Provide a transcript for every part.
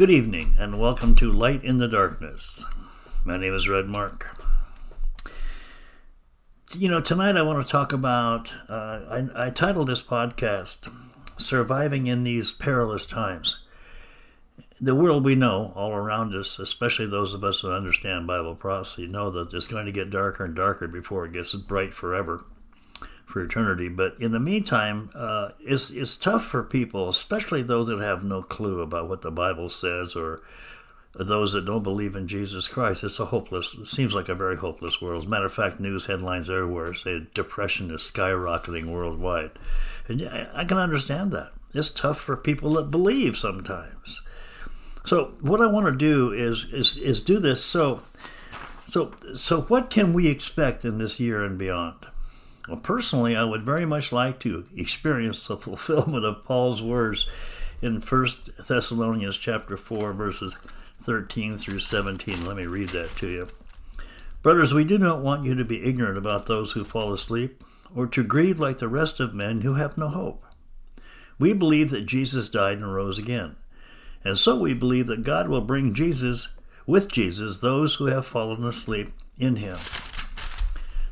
Good evening, and welcome to Light in the Darkness. My name is Red Mark. You know, tonight I want to talk about, uh, I, I titled this podcast, Surviving in These Perilous Times. The world we know all around us, especially those of us who understand Bible prophecy, know that it's going to get darker and darker before it gets bright forever for eternity. But in the meantime, uh, it's, it's tough for people, especially those that have no clue about what the Bible says or those that don't believe in Jesus Christ. It's a hopeless, it seems like a very hopeless world. As a matter of fact, news headlines everywhere say depression is skyrocketing worldwide. And I can understand that. It's tough for people that believe sometimes. So what I want to do is is is do this so so so what can we expect in this year and beyond? Well, personally, I would very much like to experience the fulfillment of Paul's words in 1 Thessalonians chapter 4 verses 13 through 17. Let me read that to you. Brothers, we do not want you to be ignorant about those who fall asleep or to grieve like the rest of men who have no hope. We believe that Jesus died and rose again. And so we believe that God will bring Jesus with Jesus those who have fallen asleep in him.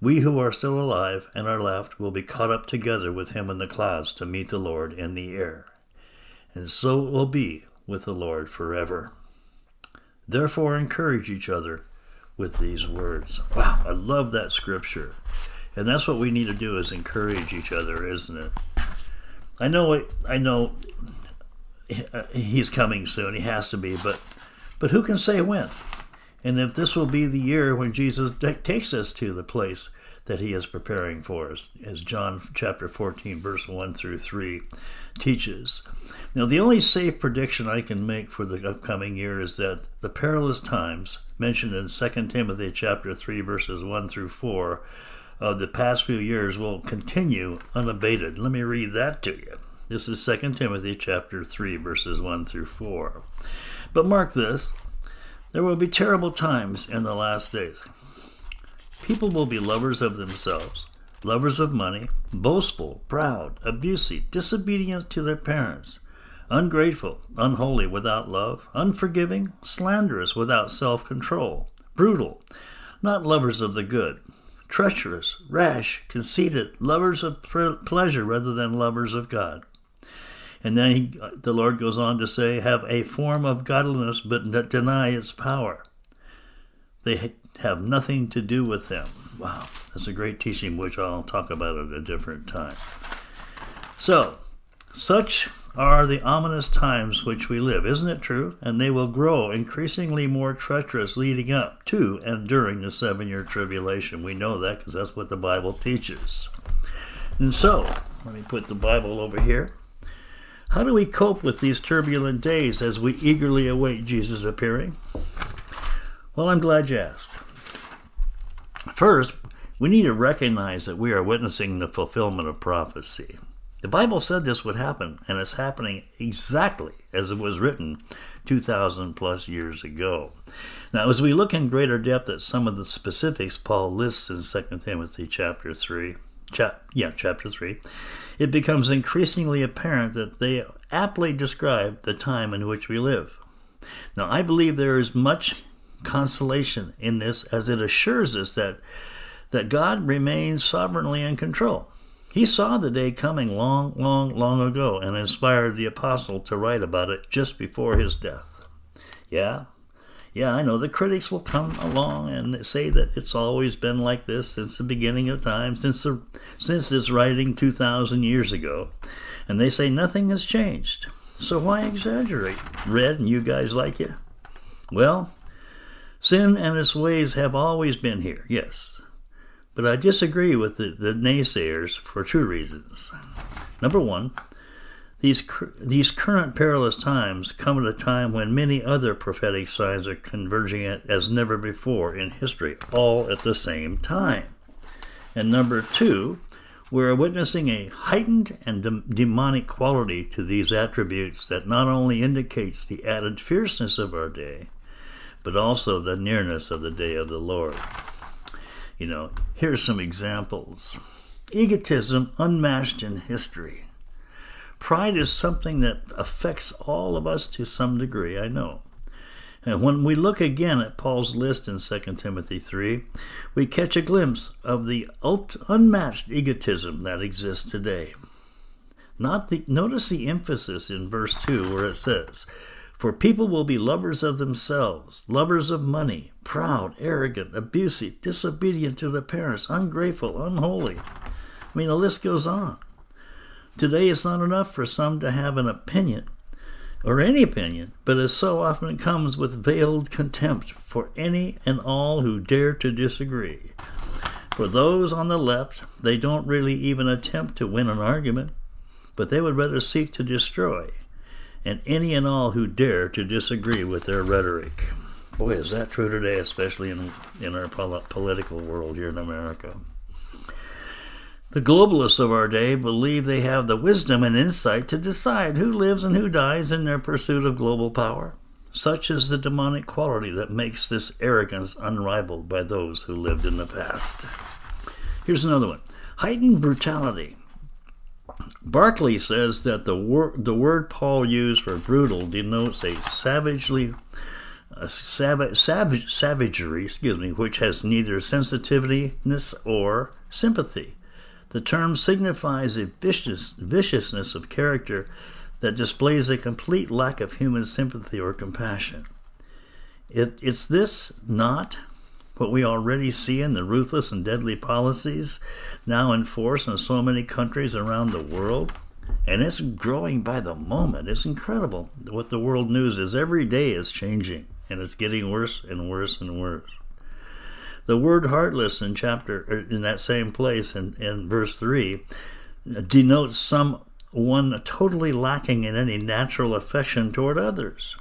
we who are still alive and are left will be caught up together with him in the clouds to meet the Lord in the air. And so it will be with the Lord forever. Therefore, encourage each other with these words. Wow, I love that scripture. And that's what we need to do is encourage each other, isn't it? I know I know uh, he's coming soon. He has to be, but but who can say when? And if this will be the year when Jesus takes us to the place that he is preparing for us, as John chapter 14, verse 1 through 3 teaches. Now, the only safe prediction I can make for the upcoming year is that the perilous times mentioned in 2 Timothy chapter 3, verses 1 through 4 of the past few years will continue unabated. Let me read that to you. This is 2 Timothy chapter 3, verses 1 through 4. But mark this there will be terrible times in the last days. People will be lovers of themselves, lovers of money, boastful, proud, abusive, disobedient to their parents, ungrateful, unholy, without love, unforgiving, slanderous, without self control, brutal, not lovers of the good, treacherous, rash, conceited, lovers of pleasure rather than lovers of God and then he, the Lord goes on to say, have a form of godliness but deny its power. They have nothing to do with them. Wow, that's a great teaching, which I'll talk about at a different time. So, such are the ominous times which we live, isn't it true? And they will grow increasingly more treacherous leading up to and during the seven year tribulation. We know that because that's what the Bible teaches. And so, let me put the Bible over here. How do we cope with these turbulent days as we eagerly await Jesus' appearing? Well, I'm glad you asked. First, we need to recognize that we are witnessing the fulfillment of prophecy. The Bible said this would happen, and it's happening exactly as it was written 2,000 plus years ago. Now, as we look in greater depth at some of the specifics Paul lists in 2 Timothy chapter 3, cha- yeah, chapter 3, it becomes increasingly apparent that they aptly describe the time in which we live. Now, I believe there is much consolation in this as it assures us that, that God remains sovereignly in control. He saw the day coming long, long, long ago and inspired the apostle to write about it just before his death. Yeah, yeah, I know the critics will come along and say that it's always been like this since the beginning of time, since the, since this writing 2,000 years ago, and they say nothing has changed. So why exaggerate? Red and you guys like it? Well, sin and its ways have always been here, yes. But I disagree with the, the naysayers for two reasons. Number one, These, these current perilous times come at a time when many other prophetic signs are converging as never before in history, all at the same time. And number two, we're witnessing a heightened and de- demonic quality to these attributes that not only indicates the added fierceness of our day, but also the nearness of the day of the Lord. You know, here's some examples egotism unmatched in history. Pride is something that affects all of us to some degree, I know. And when we look again at Paul's list in 2 Timothy 3, we catch a glimpse of the unmatched egotism that exists today. Not the, notice the emphasis in verse 2 where it says, For people will be lovers of themselves, lovers of money, proud, arrogant, abusive, disobedient to their parents, ungrateful, unholy. I mean, the list goes on. Today it's not enough for some to have an opinion or any opinion, but as so often comes with veiled contempt for any and all who dare to disagree. For those on the left, they don't really even attempt to win an argument, but they would rather seek to destroy, and any and all who dare to disagree with their rhetoric. Boy, is that true today, especially in, in our political world here in America. The globalists of our day believe they have the wisdom and insight to decide who lives and who dies in their pursuit of global power. Such is the demonic quality that makes this arrogance unrivaled by those who lived in the past. Here's another one heightened brutality. Barclay says that the, wor- the word Paul used for brutal denotes a savagely a savage, savage, savagery, excuse me, which has neither sensitiveness or sympathy. The term signifies a vicious, viciousness of character that displays a complete lack of human sympathy or compassion. It, it's this not what we already see in the ruthless and deadly policies now in force in so many countries around the world. And it's growing by the moment. It's incredible what the world news is. Every day is changing, and it's getting worse and worse and worse. The word heartless in chapter er, in that same place in, in verse three denotes someone totally lacking in any natural affection toward others.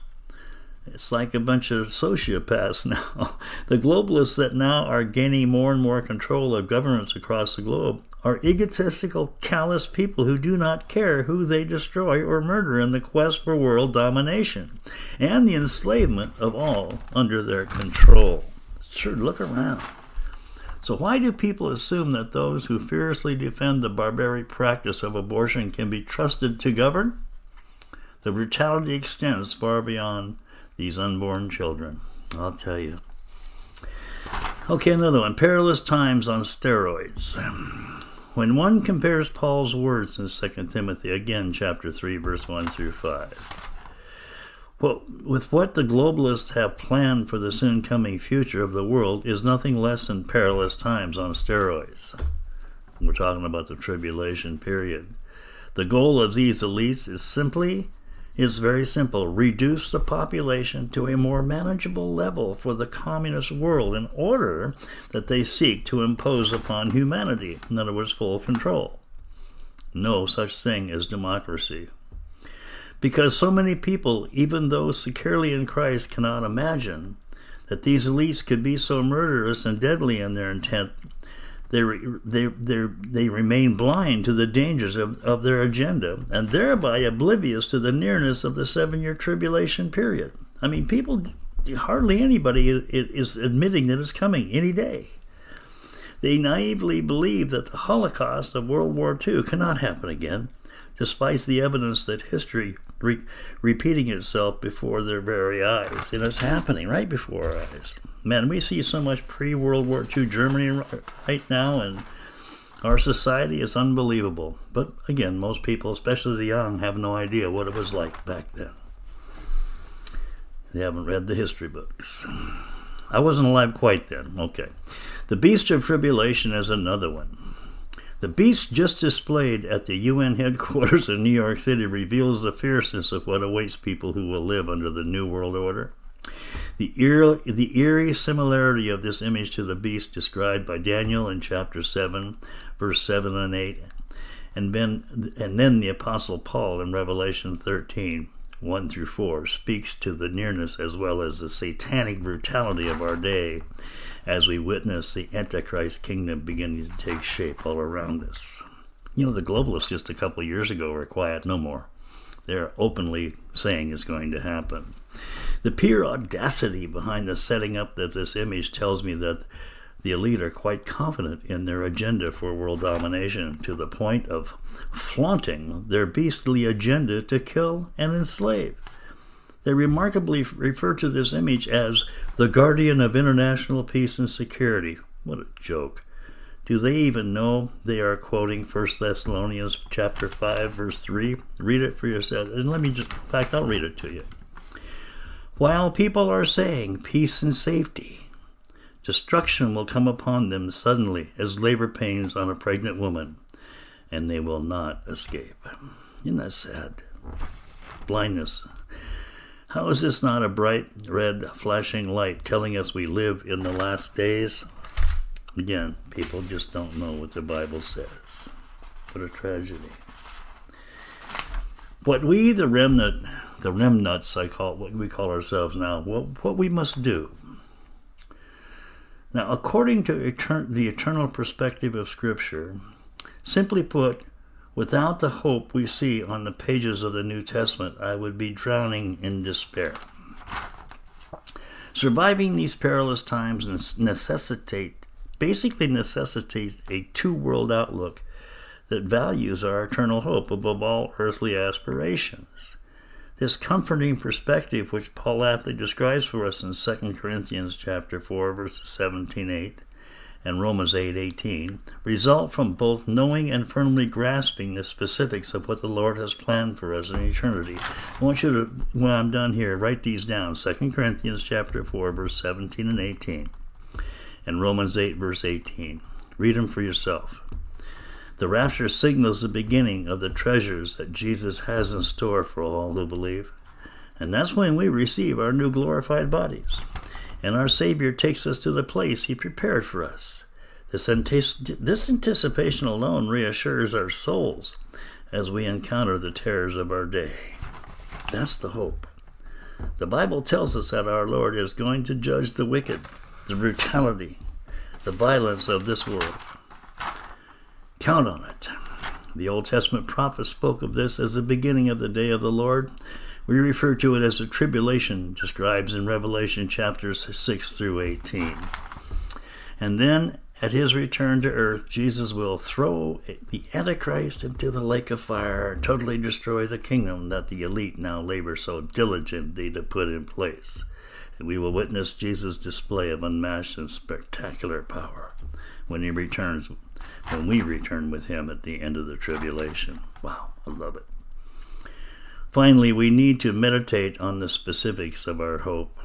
It's like a bunch of sociopaths now. The globalists that now are gaining more and more control of governments across the globe are egotistical, callous people who do not care who they destroy or murder in the quest for world domination and the enslavement of all under their control. Sure, look around. So, why do people assume that those who fiercely defend the barbaric practice of abortion can be trusted to govern? The brutality extends far beyond these unborn children. I'll tell you. Okay, another one perilous times on steroids. When one compares Paul's words in 2 Timothy, again, chapter 3, verse 1 through 5, well, with what the globalists have planned for the soon coming future of the world is nothing less than perilous times on steroids. We're talking about the tribulation period. The goal of these elites is simply is very simple reduce the population to a more manageable level for the communist world in order that they seek to impose upon humanity, in other words, full control. No such thing as democracy because so many people, even those securely in Christ, cannot imagine that these elites could be so murderous and deadly in their intent. They, they, they, they remain blind to the dangers of, of their agenda and thereby oblivious to the nearness of the seven year tribulation period. I mean, people, hardly anybody is admitting that it's coming any day. They naively believe that the Holocaust of World War II cannot happen again, despite the evidence that history re- repeating itself before their very eyes. And it's happening right before our eyes. Man, we see so much pre World War II Germany right now, and our society is unbelievable. But again, most people, especially the young, have no idea what it was like back then. They haven't read the history books. I wasn't alive quite then. Okay. The Beast of Tribulation is another one. The beast just displayed at the UN headquarters in New York City reveals the fierceness of what awaits people who will live under the New World Order. The eerie, the eerie similarity of this image to the beast described by Daniel in chapter 7, verse 7 and 8, And then, and then the Apostle Paul in Revelation 13, 1 through 4, speaks to the nearness as well as the satanic brutality of our day as we witness the Antichrist kingdom beginning to take shape all around us. You know, the globalists just a couple years ago were quiet no more. They're openly saying is going to happen. The pure audacity behind the setting up of this image tells me that the elite are quite confident in their agenda for world domination to the point of flaunting their beastly agenda to kill and enslave. They remarkably refer to this image as the guardian of international peace and security. What a joke. Do they even know they are quoting 1 Thessalonians chapter 5 verse 3? Read it for yourself. And let me just in fact I'll read it to you. While people are saying peace and safety, Destruction will come upon them suddenly as labor pains on a pregnant woman, and they will not escape. Isn't that sad? Blindness. How is this not a bright red flashing light telling us we live in the last days? Again, people just don't know what the Bible says. What a tragedy. What we, the remnant, the remnuts, I call what we call ourselves now, what, what we must do now, according to etern- the eternal perspective of Scripture, simply put, without the hope we see on the pages of the New Testament, I would be drowning in despair. Surviving these perilous times necessitate, basically necessitates a two-world outlook that values our eternal hope above all earthly aspirations. This comforting perspective, which Paul aptly describes for us in 2 Corinthians chapter 4, verses 17, 8, and Romans 8, 18, result from both knowing and firmly grasping the specifics of what the Lord has planned for us in eternity. I want you to, when I'm done here, write these down. 2 Corinthians chapter 4, verse 17 and 18, and Romans 8, verse 18. Read them for yourself. The rapture signals the beginning of the treasures that Jesus has in store for all who believe. And that's when we receive our new glorified bodies. And our Savior takes us to the place He prepared for us. This, this anticipation alone reassures our souls as we encounter the terrors of our day. That's the hope. The Bible tells us that our Lord is going to judge the wicked, the brutality, the violence of this world. Count on it. The Old Testament prophets spoke of this as the beginning of the day of the Lord. We refer to it as the tribulation describes in Revelation chapters 6 through 18. And then at his return to earth, Jesus will throw the Antichrist into the lake of fire totally destroy the kingdom that the elite now labor so diligently to put in place. And we will witness Jesus' display of unmatched and spectacular power when he returns when we return with him at the end of the tribulation. Wow, I love it. Finally, we need to meditate on the specifics of our hope.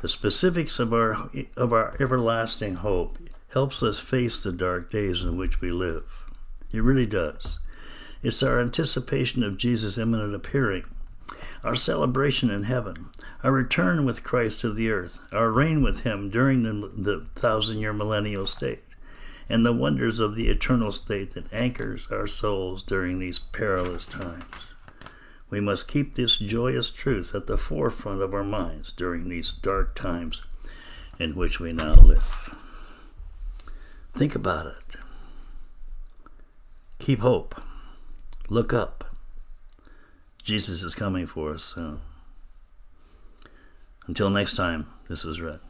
The specifics of our of our everlasting hope helps us face the dark days in which we live. It really does. It's our anticipation of Jesus' imminent appearing, our celebration in heaven, our return with Christ to the earth, our reign with Him during the, the thousand year millennial state and the wonders of the eternal state that anchors our souls during these perilous times. We must keep this joyous truth at the forefront of our minds during these dark times in which we now live. Think about it. Keep hope. Look up. Jesus is coming for us soon. Until next time, this is Red.